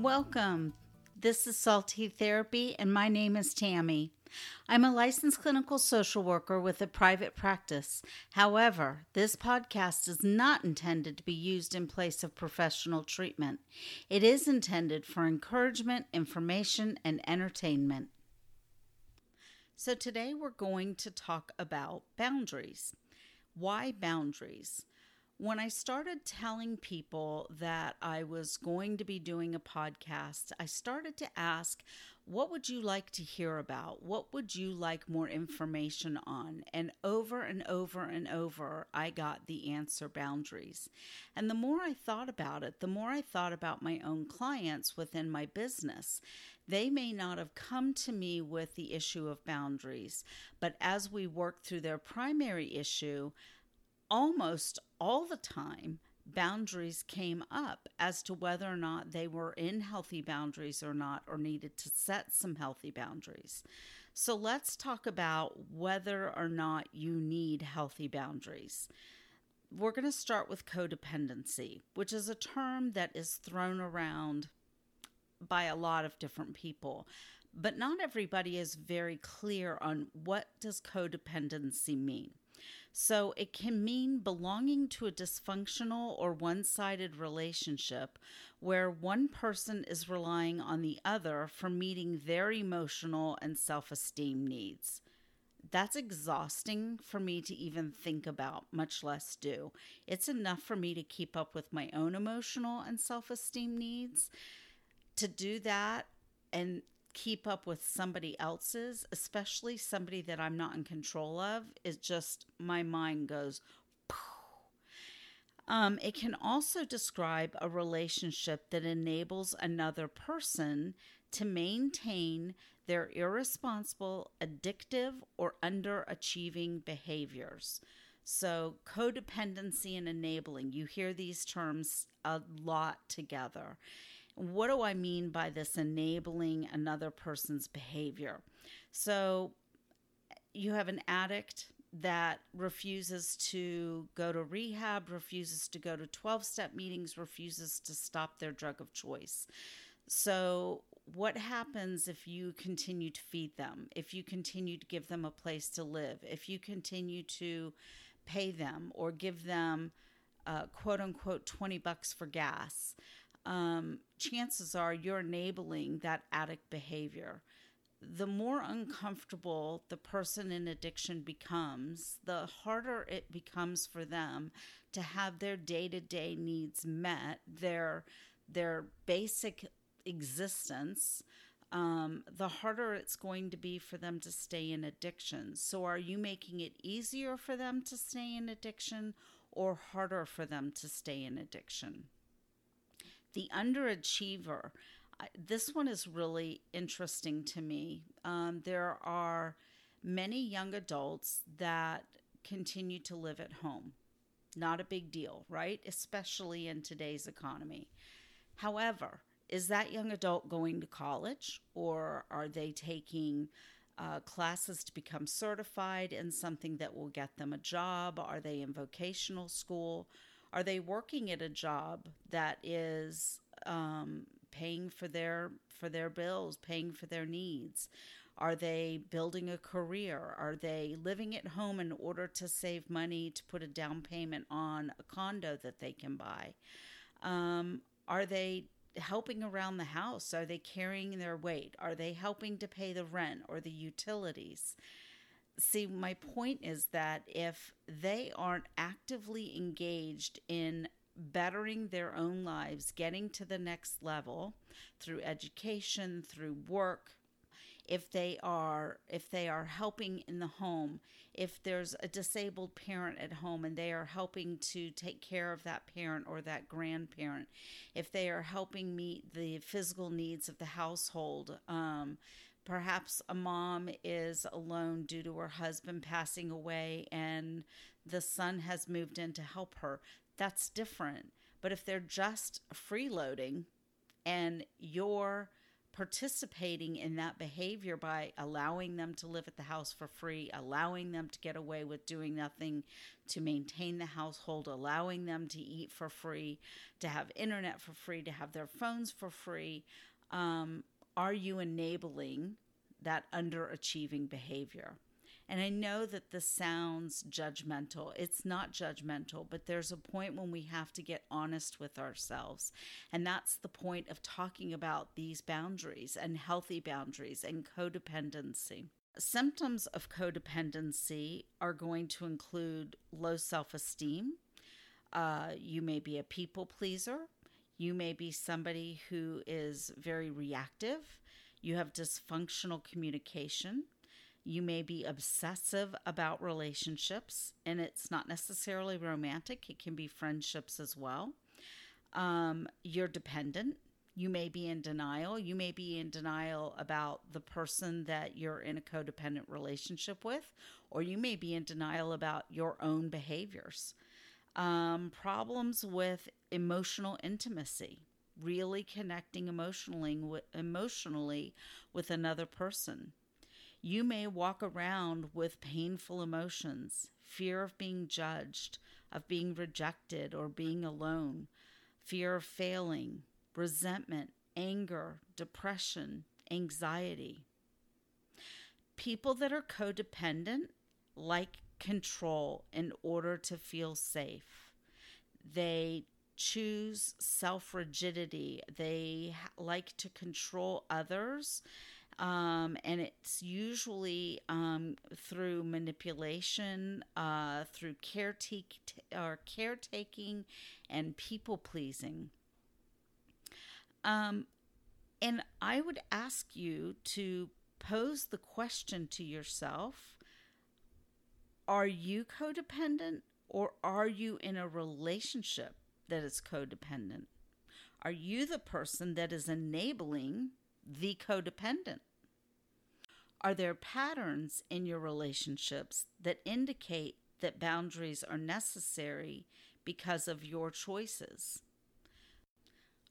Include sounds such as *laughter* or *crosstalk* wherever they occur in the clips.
Welcome. This is Salty Therapy, and my name is Tammy. I'm a licensed clinical social worker with a private practice. However, this podcast is not intended to be used in place of professional treatment. It is intended for encouragement, information, and entertainment. So, today we're going to talk about boundaries. Why boundaries? When I started telling people that I was going to be doing a podcast, I started to ask, what would you like to hear about? What would you like more information on? And over and over and over, I got the answer boundaries. And the more I thought about it, the more I thought about my own clients within my business. They may not have come to me with the issue of boundaries, but as we worked through their primary issue, almost all the time, boundaries came up as to whether or not they were in healthy boundaries or not, or needed to set some healthy boundaries. So let's talk about whether or not you need healthy boundaries. We're going to start with codependency, which is a term that is thrown around by a lot of different people but not everybody is very clear on what does codependency mean so it can mean belonging to a dysfunctional or one sided relationship where one person is relying on the other for meeting their emotional and self esteem needs. That's exhausting for me to even think about, much less do. It's enough for me to keep up with my own emotional and self esteem needs. To do that and keep up with somebody else's, especially somebody that I'm not in control of, is just my mind goes. Um, it can also describe a relationship that enables another person to maintain their irresponsible, addictive, or underachieving behaviors. So, codependency and enabling, you hear these terms a lot together. What do I mean by this enabling another person's behavior? So you have an addict that refuses to go to rehab, refuses to go to 12 step meetings, refuses to stop their drug of choice. So, what happens if you continue to feed them, if you continue to give them a place to live, if you continue to pay them or give them uh, quote unquote 20 bucks for gas? Um, chances are you're enabling that addict behavior. The more uncomfortable the person in addiction becomes, the harder it becomes for them to have their day to day needs met, their their basic existence. Um, the harder it's going to be for them to stay in addiction. So, are you making it easier for them to stay in addiction or harder for them to stay in addiction? The underachiever. This one is really interesting to me. Um, there are many young adults that continue to live at home. Not a big deal, right? Especially in today's economy. However, is that young adult going to college or are they taking uh, classes to become certified in something that will get them a job? Are they in vocational school? Are they working at a job that is um, paying for their for their bills, paying for their needs? Are they building a career? Are they living at home in order to save money to put a down payment on a condo that they can buy? Um, are they helping around the house? Are they carrying their weight? Are they helping to pay the rent or the utilities? See, my point is that if they aren't actively engaged in bettering their own lives, getting to the next level through education, through work, if they are if they are helping in the home if there's a disabled parent at home and they are helping to take care of that parent or that grandparent if they are helping meet the physical needs of the household um, Perhaps a mom is alone due to her husband passing away and the son has moved in to help her. That's different. But if they're just freeloading and you're participating in that behavior by allowing them to live at the house for free, allowing them to get away with doing nothing to maintain the household, allowing them to eat for free, to have internet for free, to have their phones for free. Um, are you enabling that underachieving behavior? And I know that this sounds judgmental. It's not judgmental, but there's a point when we have to get honest with ourselves. And that's the point of talking about these boundaries and healthy boundaries and codependency. Symptoms of codependency are going to include low self esteem. Uh, you may be a people pleaser. You may be somebody who is very reactive. You have dysfunctional communication. You may be obsessive about relationships, and it's not necessarily romantic, it can be friendships as well. Um, you're dependent. You may be in denial. You may be in denial about the person that you're in a codependent relationship with, or you may be in denial about your own behaviors. Um, problems with emotional intimacy, really connecting emotionally, emotionally with another person. You may walk around with painful emotions, fear of being judged, of being rejected or being alone, fear of failing, resentment, anger, depression, anxiety. People that are codependent like control in order to feel safe. They choose self rigidity. They like to control others um, and it's usually um, through manipulation, uh, through or caretaking, and people pleasing. Um, and I would ask you to pose the question to yourself: Are you codependent, or are you in a relationship that is codependent? Are you the person that is enabling the codependent? Are there patterns in your relationships that indicate that boundaries are necessary because of your choices?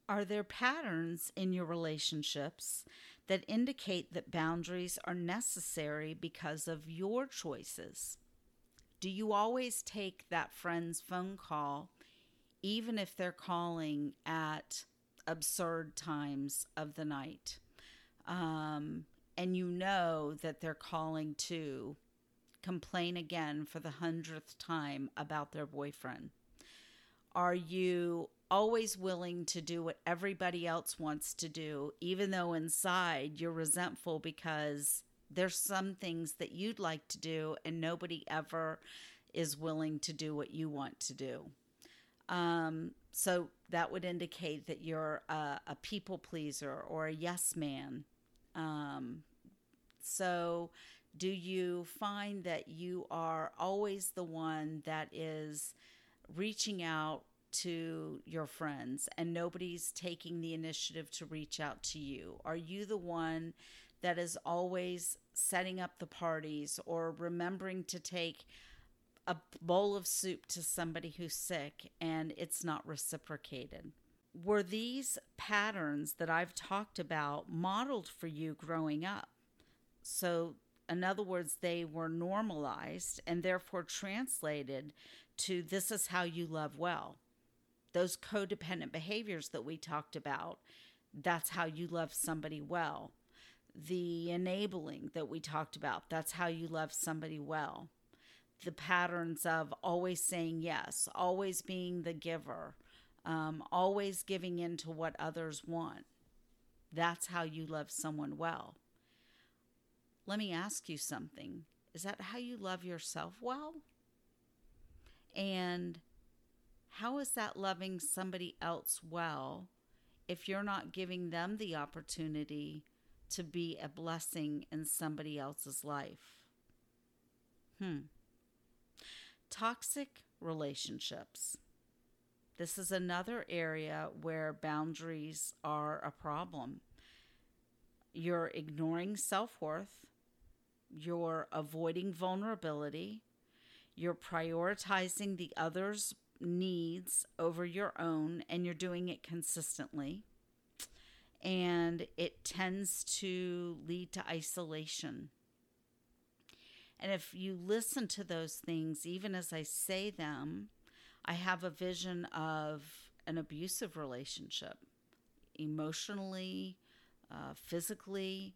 Are there patterns in your relationships that indicate that boundaries are necessary because of your choices? Do you always take that friend's phone call, even if they're calling at absurd times of the night? Um, and you know that they're calling to complain again for the hundredth time about their boyfriend? Are you always willing to do what everybody else wants to do, even though inside you're resentful because there's some things that you'd like to do and nobody ever is willing to do what you want to do? Um, so that would indicate that you're a, a people pleaser or a yes man. Um, so, do you find that you are always the one that is reaching out to your friends and nobody's taking the initiative to reach out to you? Are you the one that is always setting up the parties or remembering to take a bowl of soup to somebody who's sick and it's not reciprocated? Were these patterns that I've talked about modeled for you growing up? So, in other words, they were normalized and therefore translated to this is how you love well. Those codependent behaviors that we talked about, that's how you love somebody well. The enabling that we talked about, that's how you love somebody well. The patterns of always saying yes, always being the giver, um, always giving in to what others want. That's how you love someone well. Let me ask you something. Is that how you love yourself well? And how is that loving somebody else well if you're not giving them the opportunity to be a blessing in somebody else's life? Hmm. Toxic relationships. This is another area where boundaries are a problem. You're ignoring self worth you're avoiding vulnerability, you're prioritizing the other's needs over your own, and you're doing it consistently. And it tends to lead to isolation. And if you listen to those things, even as I say them, I have a vision of an abusive relationship emotionally, uh, physically.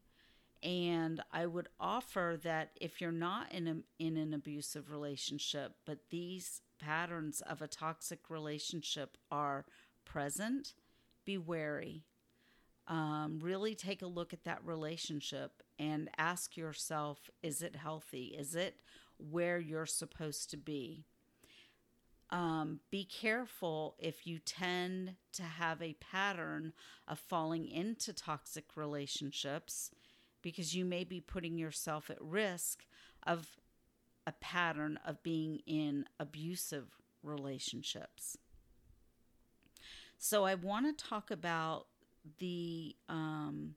And I would offer that if you're not in, a, in an abusive relationship, but these patterns of a toxic relationship are present, be wary. Um, really take a look at that relationship and ask yourself is it healthy? Is it where you're supposed to be? Um, be careful if you tend to have a pattern of falling into toxic relationships because you may be putting yourself at risk of a pattern of being in abusive relationships. So, I want to talk about the um,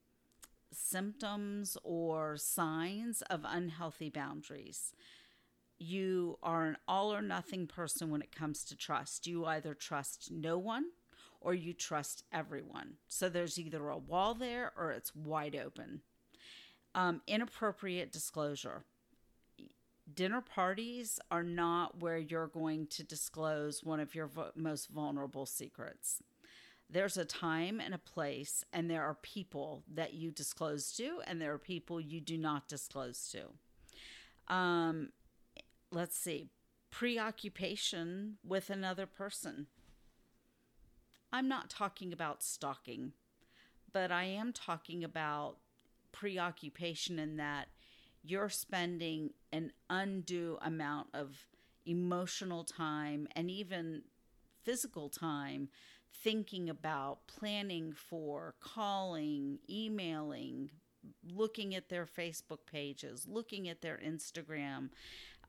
symptoms or signs of unhealthy boundaries. You are an all or nothing person when it comes to trust. You either trust no one or you trust everyone. So there's either a wall there or it's wide open. Um, inappropriate disclosure. Dinner parties are not where you're going to disclose one of your vo- most vulnerable secrets there's a time and a place, and there are people that you disclose to, and there are people you do not disclose to. Um, let's see, preoccupation with another person. I'm not talking about stalking, but I am talking about preoccupation in that you're spending an undue amount of emotional time and even physical time thinking about, planning for, calling, emailing, looking at their Facebook pages, looking at their Instagram,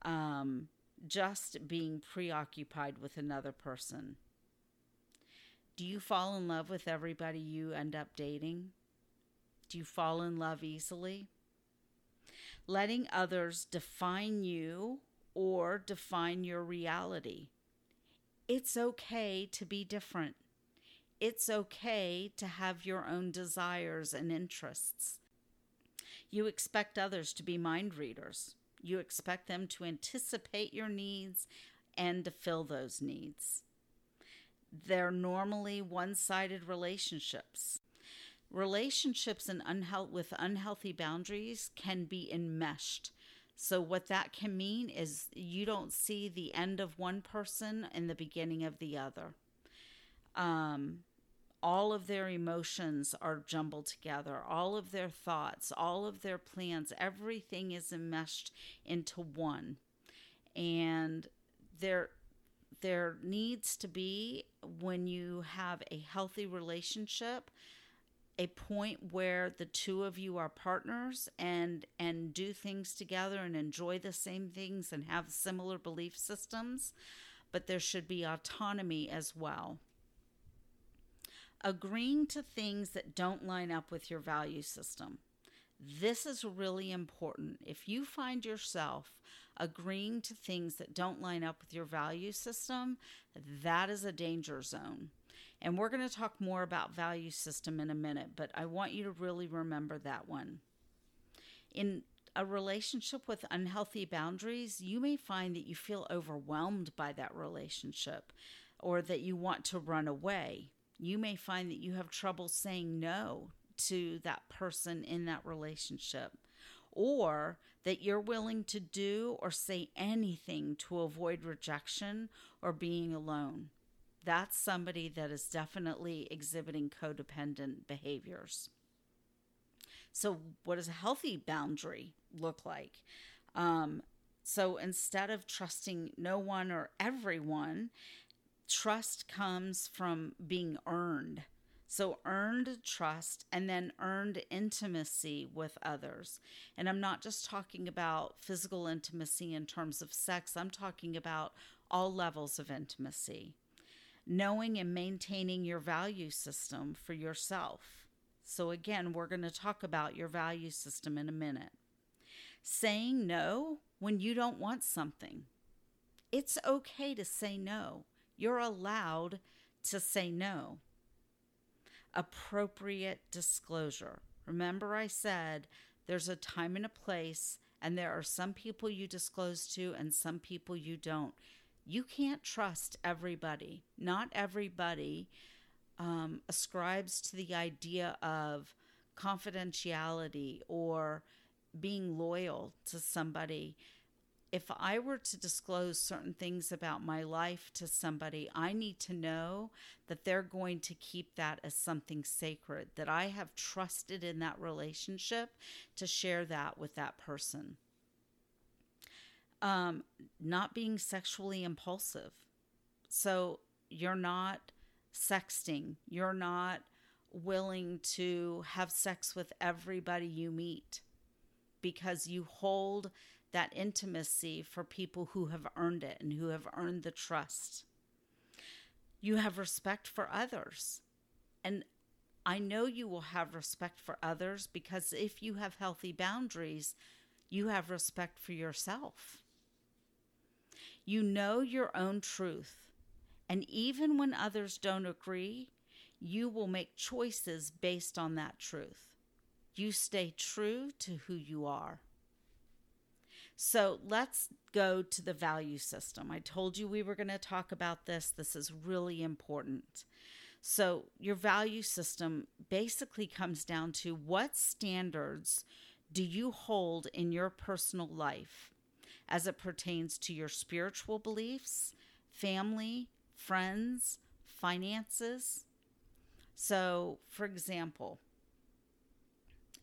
um, just being preoccupied with another person. Do you fall in love with everybody you end up dating? Do you fall in love easily? Letting others define you or define your reality. It's okay to be different it's okay to have your own desires and interests. You expect others to be mind readers. You expect them to anticipate your needs and to fill those needs. They're normally one sided relationships. Relationships and with unhealthy boundaries can be enmeshed. So, what that can mean is you don't see the end of one person and the beginning of the other. Um, all of their emotions are jumbled together, all of their thoughts, all of their plans, everything is enmeshed into one. And there there needs to be when you have a healthy relationship a point where the two of you are partners and and do things together and enjoy the same things and have similar belief systems. But there should be autonomy as well agreeing to things that don't line up with your value system. This is really important. If you find yourself agreeing to things that don't line up with your value system, that is a danger zone. And we're going to talk more about value system in a minute, but I want you to really remember that one. In a relationship with unhealthy boundaries, you may find that you feel overwhelmed by that relationship or that you want to run away you may find that you have trouble saying no to that person in that relationship, or that you're willing to do or say anything to avoid rejection or being alone. That's somebody that is definitely exhibiting codependent behaviors. So, what does a healthy boundary look like? Um, so, instead of trusting no one or everyone, trust comes from being earned. So, earned trust and then earned intimacy with others. And I'm not just talking about physical intimacy in terms of sex, I'm talking about all levels of intimacy. Knowing and maintaining your value system for yourself. So, again, we're going to talk about your value system in a minute. Saying no when you don't want something. It's okay to say no. You're allowed to say no. appropriate disclosure. Remember, I said there's a time and a place, and there are some people you disclose to and some people you don't. You can't trust everybody. Not everybody um, ascribes to the idea of confidentiality or being loyal to somebody if I were to disclose certain things about my life to somebody, I need to know that they're going to keep that as something sacred, that I have trusted in that relationship to share that with that person. Um, not being sexually impulsive. So you're not sexting, you're not willing to have sex with everybody you meet because you hold that intimacy for people who have earned it and who have earned the trust. You have respect for others. And I know you will have respect for others because if you have healthy boundaries, you have respect for yourself. You know your own truth. And even when others don't agree, you will make choices based on that truth. You stay true to who you are. So let's go to the value system. I told you we were going to talk about this. This is really important. So, your value system basically comes down to what standards do you hold in your personal life as it pertains to your spiritual beliefs, family, friends, finances? So, for example,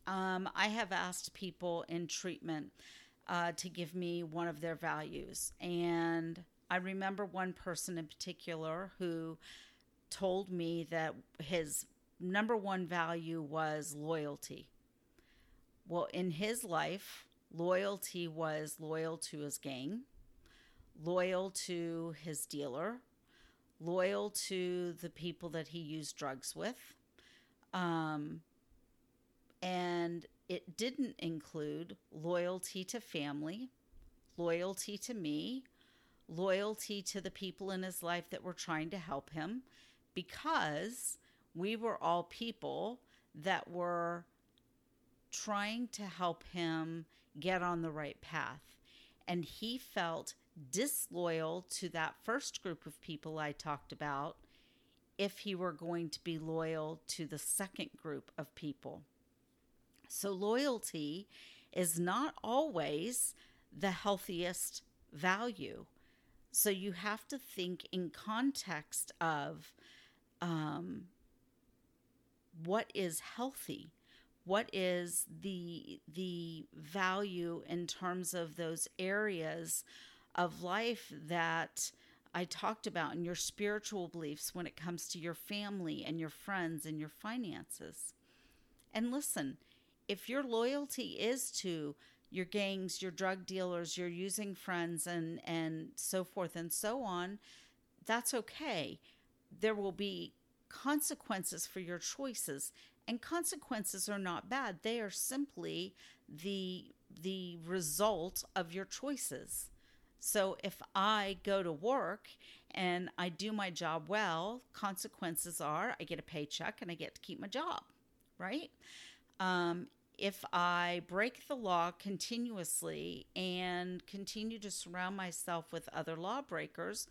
um, I have asked people in treatment uh, to give me one of their values. And I remember one person in particular who told me that his number one value was loyalty. Well, in his life, loyalty was loyal to his gang, loyal to his dealer, loyal to the people that he used drugs with. Um, and it didn't include loyalty to family, loyalty to me, loyalty to the people in his life that were trying to help him, because we were all people that were trying to help him get on the right path. And he felt disloyal to that first group of people I talked about if he were going to be loyal to the second group of people. So, loyalty is not always the healthiest value. So, you have to think in context of um, what is healthy what is the the value in terms of those areas of life that I talked about in your spiritual beliefs when it comes to your family and your friends and your finances. And listen, if your loyalty is to your gangs, your drug dealers, your using friends, and and so forth and so on, that's okay. There will be consequences for your choices, and consequences are not bad. They are simply the the result of your choices. So if I go to work and I do my job well, consequences are I get a paycheck and I get to keep my job, right? Um, if I break the law continuously and continue to surround myself with other lawbreakers,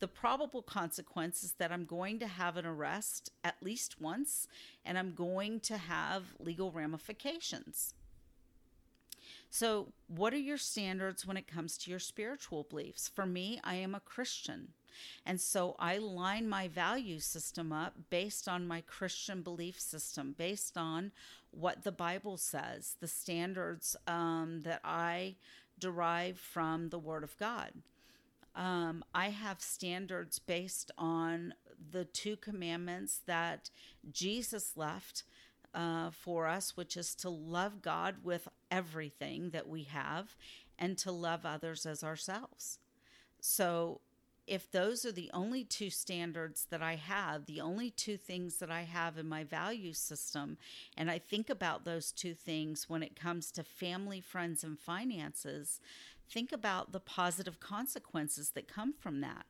the probable consequence is that I'm going to have an arrest at least once and I'm going to have legal ramifications. So, what are your standards when it comes to your spiritual beliefs? For me, I am a Christian. And so I line my value system up based on my Christian belief system, based on what the Bible says, the standards um, that I derive from the Word of God. Um, I have standards based on the two commandments that Jesus left uh, for us, which is to love God with everything that we have and to love others as ourselves. So if those are the only two standards that I have, the only two things that I have in my value system, and I think about those two things when it comes to family, friends, and finances, think about the positive consequences that come from that.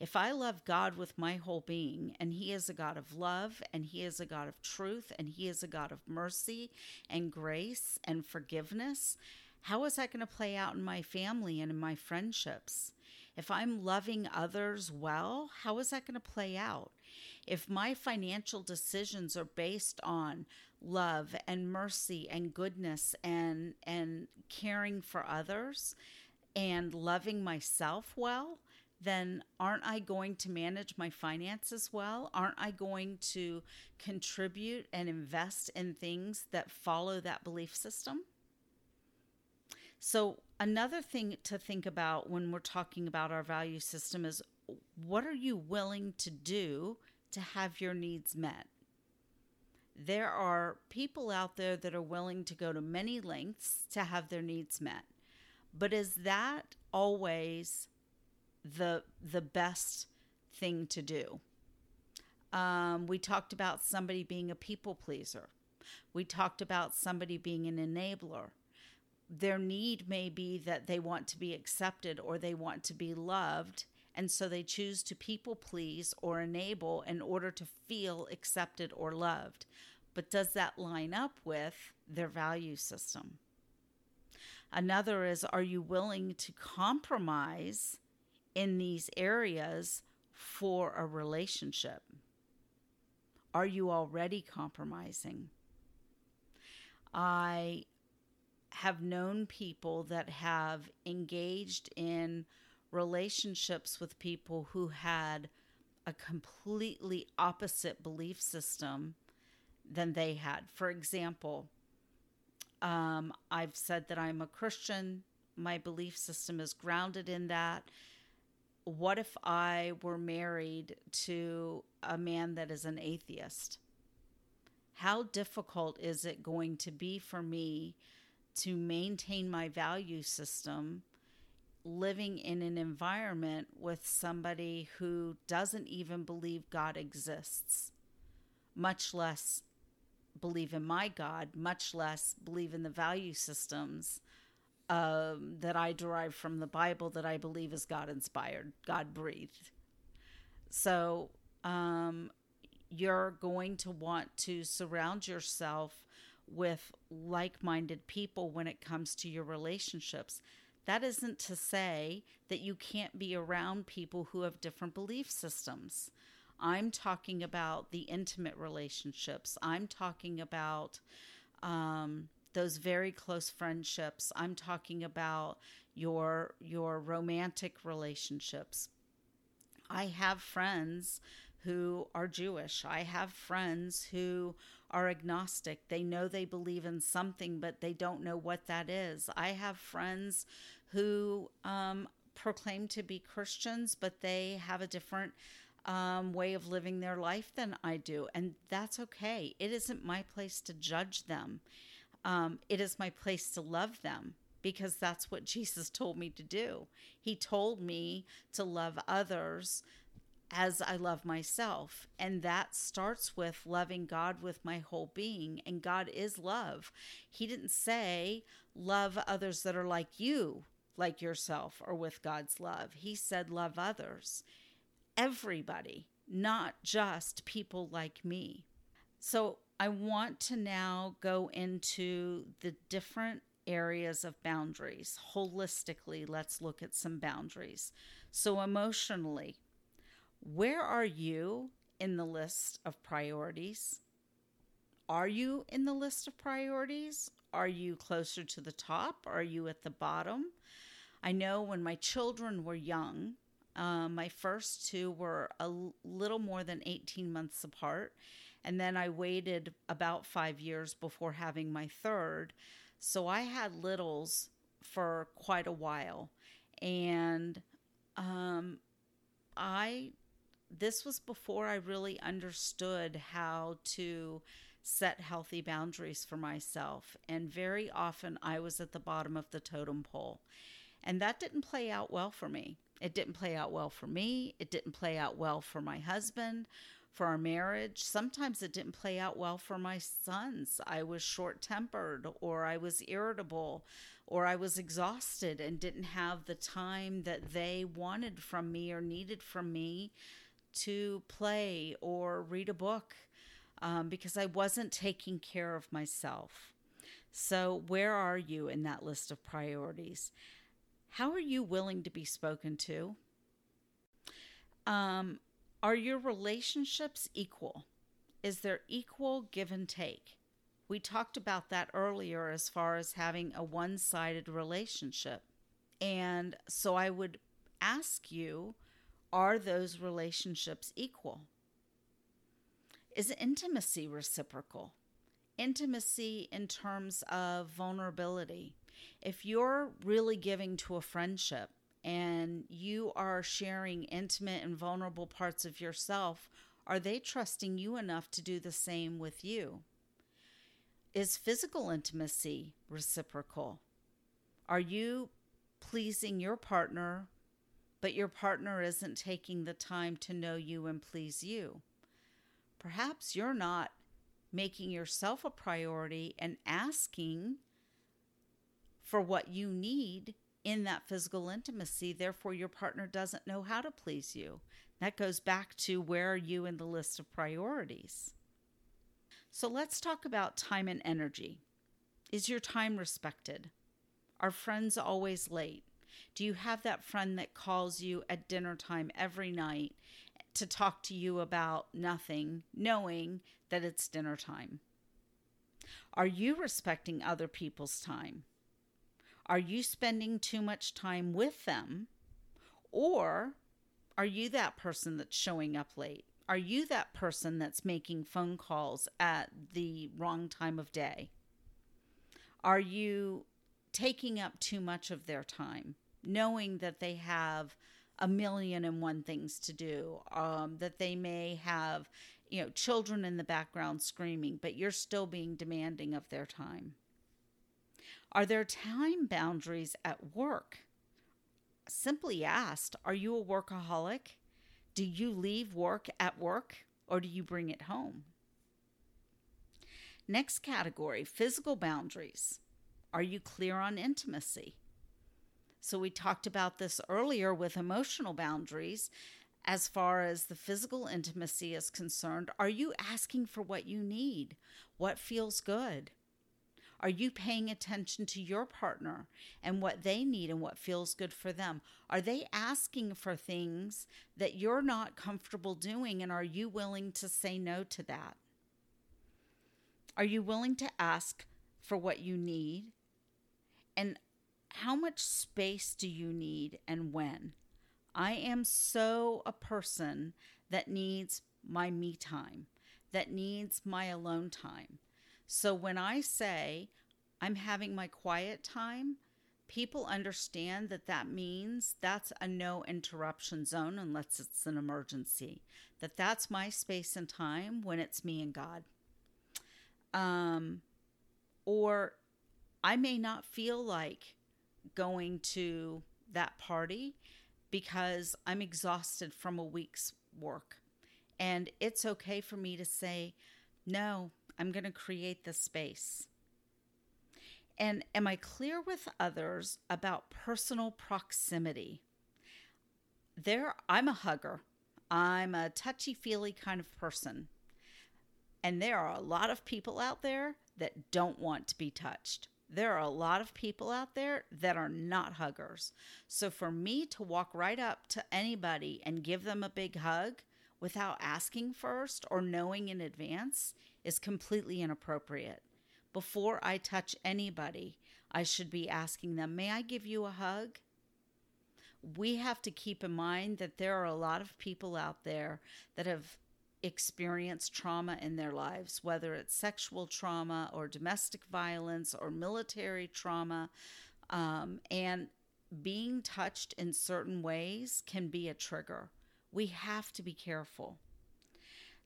If I love God with my whole being, and He is a God of love, and He is a God of truth, and He is a God of mercy and grace and forgiveness, how is that going to play out in my family and in my friendships? If I'm loving others well, how is that going to play out? If my financial decisions are based on love and mercy and goodness and and caring for others and loving myself well, then aren't I going to manage my finances well? Aren't I going to contribute and invest in things that follow that belief system? So, another thing to think about when we're talking about our value system is what are you willing to do to have your needs met? There are people out there that are willing to go to many lengths to have their needs met. But is that always the the best thing to do? Um, we talked about somebody being a people pleaser. We talked about somebody being an enabler their need may be that they want to be accepted or they want to be loved. And so they choose to people please or enable in order to feel accepted or loved. But does that line up with their value system? Another is Are you willing to compromise in these areas for a relationship? Are you already compromising? I have known people that have engaged in relationships with people who had a completely opposite belief system than they had. For example, um, I've said that I'm a Christian, my belief system is grounded in that. What if I were married to a man that is an atheist? How difficult is it going to be for me to maintain my value system living in an environment with somebody who doesn't even believe God exists, much less believe in my God, much less believe in the value systems um, that I derive from the Bible that I believe is God inspired, God breathed. So um, you're going to want to surround yourself with like minded people when it comes to your relationships. That isn't to say that you can't be around people who have different belief systems. I'm talking about the intimate relationships. I'm talking about um, those very close friendships. I'm talking about your your romantic relationships. I have friends who are Jewish. I have friends who are agnostic. They know they believe in something, but they don't know what that is. I have friends who um, proclaim to be Christians, but they have a different um, way of living their life than I do. And that's okay. It isn't my place to judge them, um, it is my place to love them because that's what *laughs* Jesus told me to do. He told me to love others as I love myself. And that starts with loving God with my whole being. And God is love. He didn't say, love others that are like you, like yourself, or with God's love. He said, love others, everybody, not just people like me. So I want to now go into the different areas of boundaries. Holistically, let's look at some boundaries. So, emotionally, where are you in the list of priorities? Are you in the list of priorities? Are you closer to the top? Are you at the bottom? I know when my children were young, uh, my first two were a little more than 18 months apart. And then I waited about five years before having my third. So I had littles for quite a while. And um, I this was before I really understood how to set healthy boundaries for myself. And very often I was at the bottom of the totem pole. And that didn't play out well for me. It didn't play out well for me. It didn't play out well for my husband, for our marriage. Sometimes it didn't play out well for my sons. I was short tempered, or I was irritable, or I was exhausted and didn't have the time that they wanted from me or needed from me to play or read a book um, because I wasn't taking care of myself. So, where are you in that list of priorities? How are you willing to be spoken to? Um, are your relationships equal? Is there equal give and take? We talked about that earlier as far as having a one sided relationship. And so I would ask you are those relationships equal? Is intimacy reciprocal? Intimacy in terms of vulnerability. If you're really giving to a friendship and you are sharing intimate and vulnerable parts of yourself, are they trusting you enough to do the same with you? Is physical intimacy reciprocal? Are you pleasing your partner, but your partner isn't taking the time to know you and please you? Perhaps you're not making yourself a priority and asking for what you need in that physical intimacy. Therefore, your partner doesn't know how to please you. That goes back to where are you in the list of priorities? So let's talk about time and energy. Is your time respected? Are friends always late? Do you have that friend that calls you at dinner time every night to talk to you about nothing, knowing that it's dinner time? Are you respecting other people's time? Are you spending too much time with them? Or are you that person that's showing up late? Are you that person that's making phone calls at the wrong time of day? Are you taking up too much of their time, knowing that they have a million and one things to do, um, that they may have, you know, children in the background screaming, but you're still being demanding of their time? Are there time boundaries at work? Simply asked, are you a workaholic? Do you leave work at work or do you bring it home? Next category physical boundaries. Are you clear on intimacy? So, we talked about this earlier with emotional boundaries. As far as the physical intimacy is concerned, are you asking for what you need? What feels good? Are you paying attention to your partner and what they need and what feels good for them? Are they asking for things that you're not comfortable doing? And are you willing to say no to that? Are you willing to ask for what you need? And how much space do you need and when? I am so a person that needs my me time, that needs my alone time. So when I say I'm having my quiet time, people understand that that means that's a no interruption zone unless it's an emergency. That that's my space and time when it's me and God. Um, or I may not feel like going to that party because I'm exhausted from a week's work. And it's okay for me to say, no, I'm going to create the space? And am I clear with others about personal proximity? There, I'm a hugger. I'm a touchy feely kind of person. And there are a lot of people out there that don't want to be touched. There are a lot of people out there that are not huggers. So for me to walk right up to anybody and give them a big hug without asking first or knowing in advance is completely inappropriate. Before I touch anybody, I should be asking them, May I give you a hug? We have to keep in mind that there are a lot of people out there that have experienced trauma in their lives, whether it's sexual trauma or domestic violence or military trauma. Um, and being touched in certain ways can be a trigger. We have to be careful.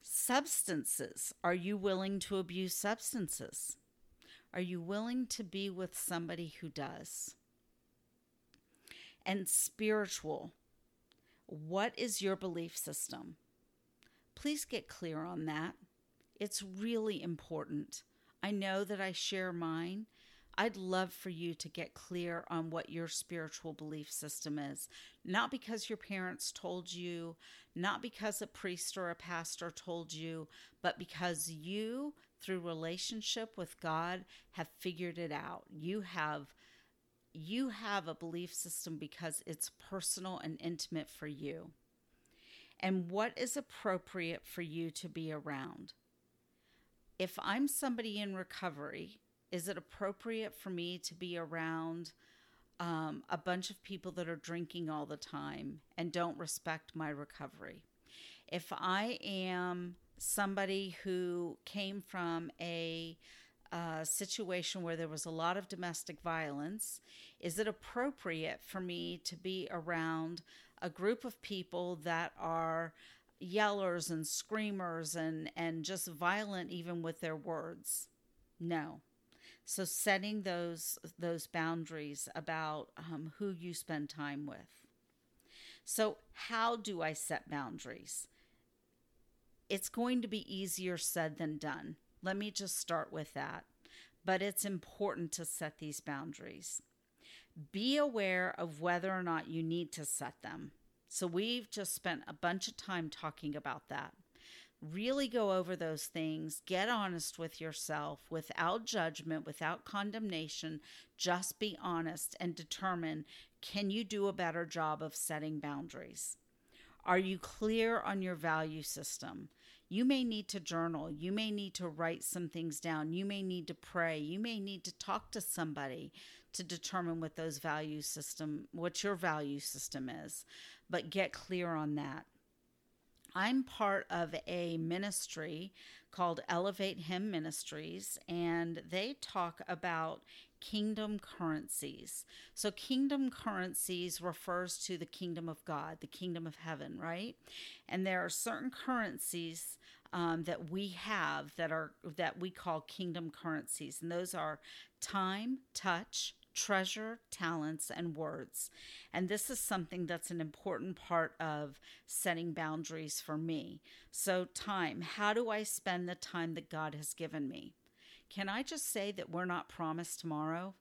Substances. Are you willing to abuse substances? Are you willing to be with somebody who does? And spiritual. What is your belief system? Please get clear on that. It's really important. I know that I share mine. I'd love for you to get clear on what your spiritual belief system is. Not because your parents told you, not because a priest or a pastor told you, but because you, through relationship with God, have figured it out. You have you have a belief system because it's personal and intimate for you. And what is appropriate for you to be around? If I'm somebody in recovery, is it appropriate for me to be around um, a bunch of people that are drinking all the time and don't respect my recovery? If I am somebody who came from a uh, situation where there was a lot of domestic violence, is it appropriate for me to be around a group of people that are yellers and screamers and, and just violent even with their words? No. So setting those those boundaries about um, who you spend time with. So how do I set boundaries? It's going to be easier said than done. Let me just start with that. But it's important to set these boundaries. Be aware of whether or not you need to set them. So, we've just spent a bunch of time talking about that. Really go over those things, get honest with yourself without judgment, without condemnation. Just be honest and determine can you do a better job of setting boundaries? Are you clear on your value system? You may need to journal. You may need to write some things down. You may need to pray. You may need to talk to somebody to determine what those value system, what your value system is. But get clear on that. I'm part of a ministry called Elevate Him Ministries, and they talk about kingdom currencies. So, kingdom currencies refers to the kingdom of God, the kingdom of heaven, right? And there are certain currencies um, that we have that are that we call kingdom currencies, and those are time, touch, treasure, talents, and words. And this is something that's an important part of setting boundaries for me. So, time how do I spend the time that God has given me? Can I just say that we're not promised tomorrow?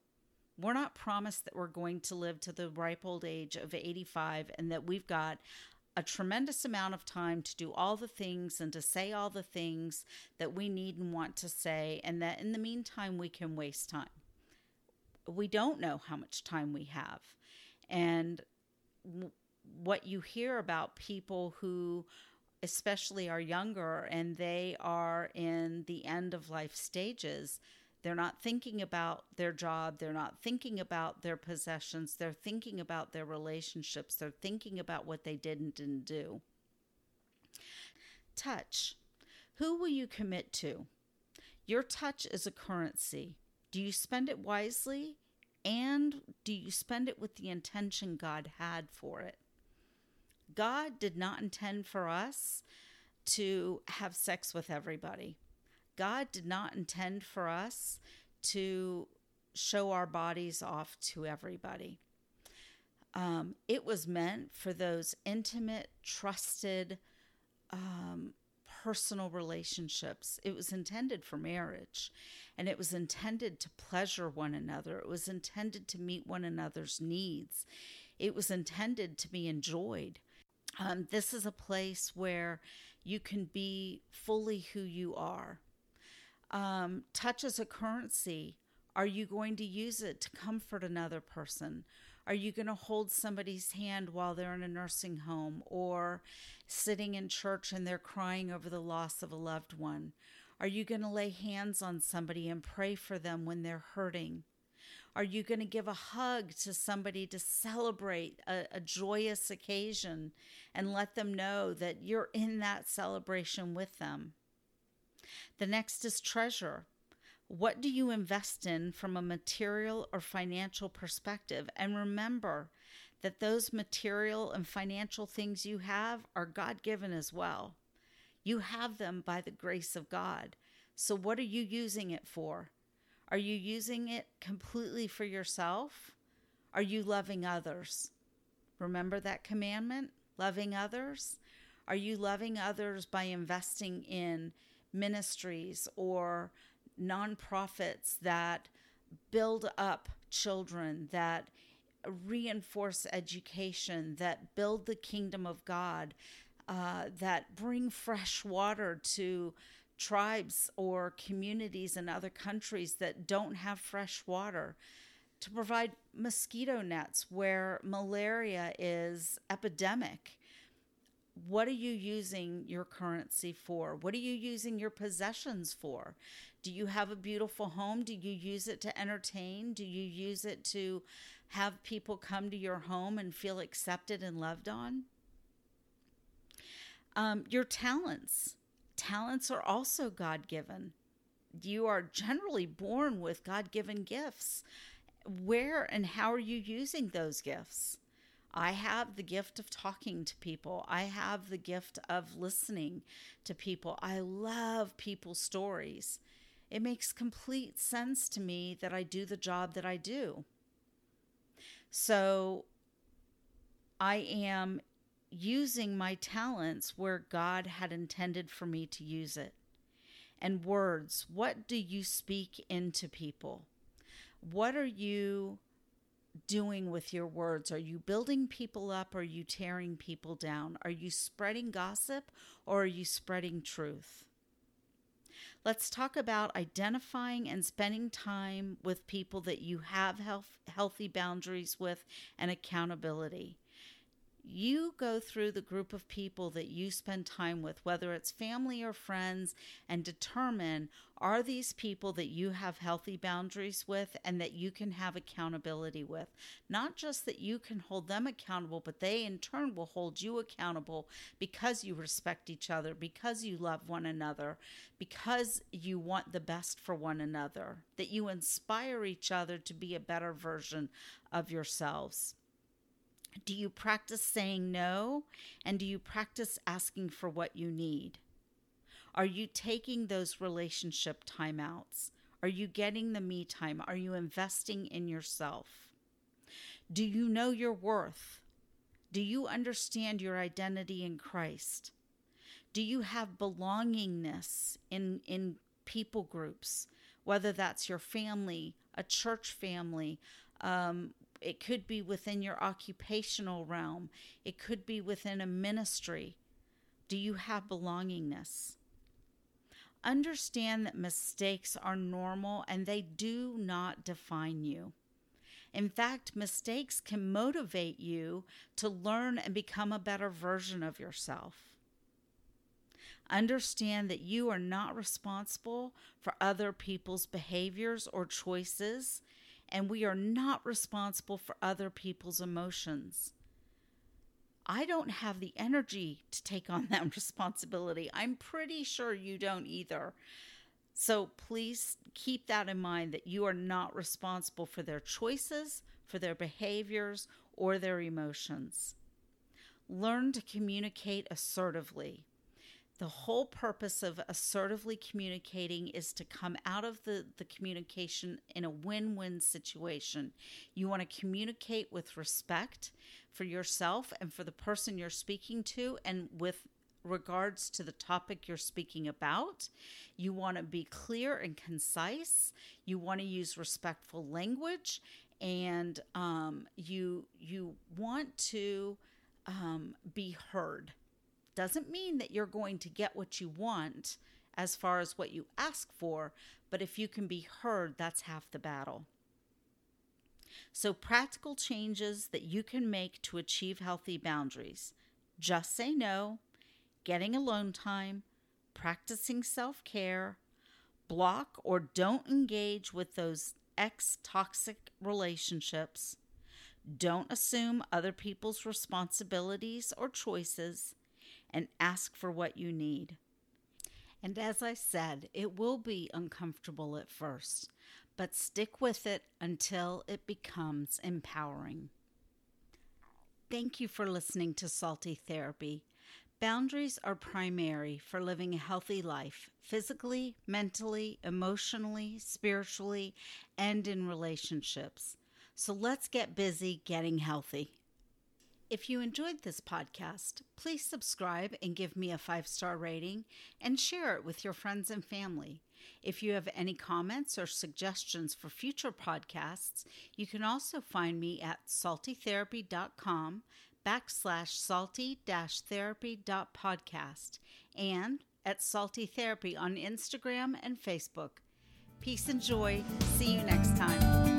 We're not promised that we're going to live to the ripe old age of 85 and that we've got a tremendous amount of time to do all the things and to say all the things that we need and want to say, and that in the meantime, we can waste time we don't know how much time we have. And what you hear about people who, especially are younger and they are in the end of life stages, they're not thinking about their job. They're not thinking about their possessions. They're thinking about their relationships. They're thinking about what they did and didn't do. Touch. Who will you commit to? Your touch is a currency. Do you spend it wisely? And do you spend it with the intention God had for it? God did not intend for us to have sex with everybody. God did not intend for us to show our bodies off to everybody. Um, it was meant for those intimate, trusted, um, personal relationships. It was intended for marriage and it was intended to pleasure one another. It was intended to meet one another's needs. It was intended to be enjoyed. Um, this is a place where you can be fully who you are. Um, touch as a currency. Are you going to use it to comfort another person? Are you going to hold somebody's hand while they're in a nursing home or sitting in church and they're crying over the loss of a loved one? Are you going to lay hands on somebody and pray for them when they're hurting? Are you going to give a hug to somebody to celebrate a, a, joyous occasion and let them know that you're in that celebration with them? The next is treasure. What do you invest in from a material or financial perspective? And remember that those material and financial things you have are God given as well. You have them by the grace of God. So, what are you using it for? Are you using it completely for yourself? Are you loving others? Remember that commandment? loving others? Are you loving others by investing in ministries or nonprofits that build up children, that reinforce education, that build the kingdom of God, uh, that bring fresh water to tribes or communities in other countries that don't have fresh water, to provide mosquito nets where malaria is epidemic. What are you using your currency for? What are you using your possessions for? Do you have a beautiful home? Do you use it to entertain? Do you use it to have people come to your home and feel accepted and loved on? Um, your talents. Talents are also God given. You are generally born with God given gifts. Where and how are you using those gifts? I have the gift of talking to people. I have the gift of listening to people. I love people's stories it makes complete sense to me that I do the job that I do. So I am using my talents where God had intended for me to use it. And words, what do you speak into people? What are you doing with your words? Are you building people up? Or are you tearing people down? Are you spreading gossip or are you spreading truth? Let's talk about identifying and spending time with people that you have health, healthy boundaries with and accountability you go through the group of people that you spend time with, whether it's family or friends, and determine are these people that you have healthy boundaries with and that you can have accountability with? Not just that you can hold them accountable, but they in turn will hold you accountable because you respect each other, because you love one another, because you want the best for one another, that you inspire each other to be a better version of yourselves. Do you practice saying no? And do you practice asking for what you need? Are you taking those relationship timeouts? Are you getting the me time? Are you investing in yourself? Do you know your worth? Do you understand your identity in Christ? Do you have belongingness in, in people groups, whether that's your family, a church family, um, it could be within your occupational realm, it could be within a ministry. Do you have belongingness? Understand that mistakes are normal and they do not define you. In fact, mistakes can motivate you to learn and become a better version of yourself. Understand that you are not responsible for other people's behaviors or choices, and we are not responsible for other people's emotions. I don't have the energy to take on that *laughs* responsibility. I'm pretty sure you don't either. So please keep that in mind that you are not responsible for their choices, for their behaviors, or their emotions. Learn to communicate assertively the whole purpose of assertively communicating is to come out of the, the communication in a win win situation. You want to communicate with respect for yourself and for the person you're speaking to, and with regards to the topic you're speaking about. You want to be clear and concise. You want to use respectful language, and um, you you want to um, be heard doesn't mean that you're going to get what you want as far as what you ask for, but if you can be heard, that's half the battle. So, practical changes that you can make to achieve healthy boundaries. Just say no, getting alone time, practicing self care, block or don't engage with those ex toxic relationships, don't assume other people's responsibilities or choices, and ask for what you need. And as I said, it will be uncomfortable at first, but stick with it until it becomes empowering. Thank you for listening to Salty Therapy. Boundaries are primary for living a healthy life, physically, mentally, emotionally, spiritually, and in relationships. So let's get busy getting healthy. If you enjoyed this podcast, please subscribe and give me a five star rating and share it with your friends and family. If you have any comments or suggestions for future podcasts, you can also find me at saltytherapy.com backslash salty dash therapy dot podcast and at Salty Therapy on Instagram and Facebook. Peace and joy. See you next time.